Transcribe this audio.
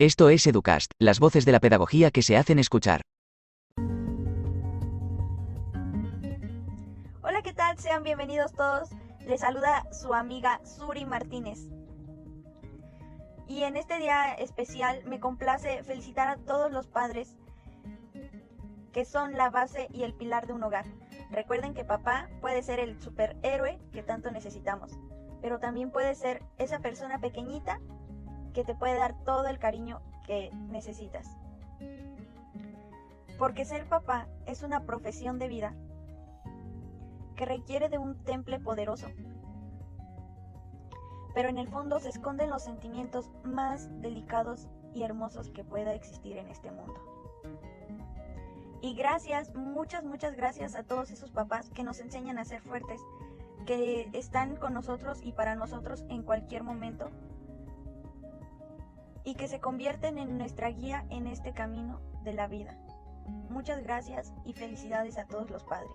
Esto es Educast, las voces de la pedagogía que se hacen escuchar. Hola, ¿qué tal? Sean bienvenidos todos. Les saluda su amiga Suri Martínez. Y en este día especial me complace felicitar a todos los padres que son la base y el pilar de un hogar. Recuerden que papá puede ser el superhéroe que tanto necesitamos, pero también puede ser esa persona pequeñita que te puede dar todo el cariño que necesitas. Porque ser papá es una profesión de vida que requiere de un temple poderoso. Pero en el fondo se esconden los sentimientos más delicados y hermosos que pueda existir en este mundo. Y gracias, muchas, muchas gracias a todos esos papás que nos enseñan a ser fuertes, que están con nosotros y para nosotros en cualquier momento, y que se convierten en nuestra guía en este camino de la vida. Muchas gracias y felicidades a todos los padres.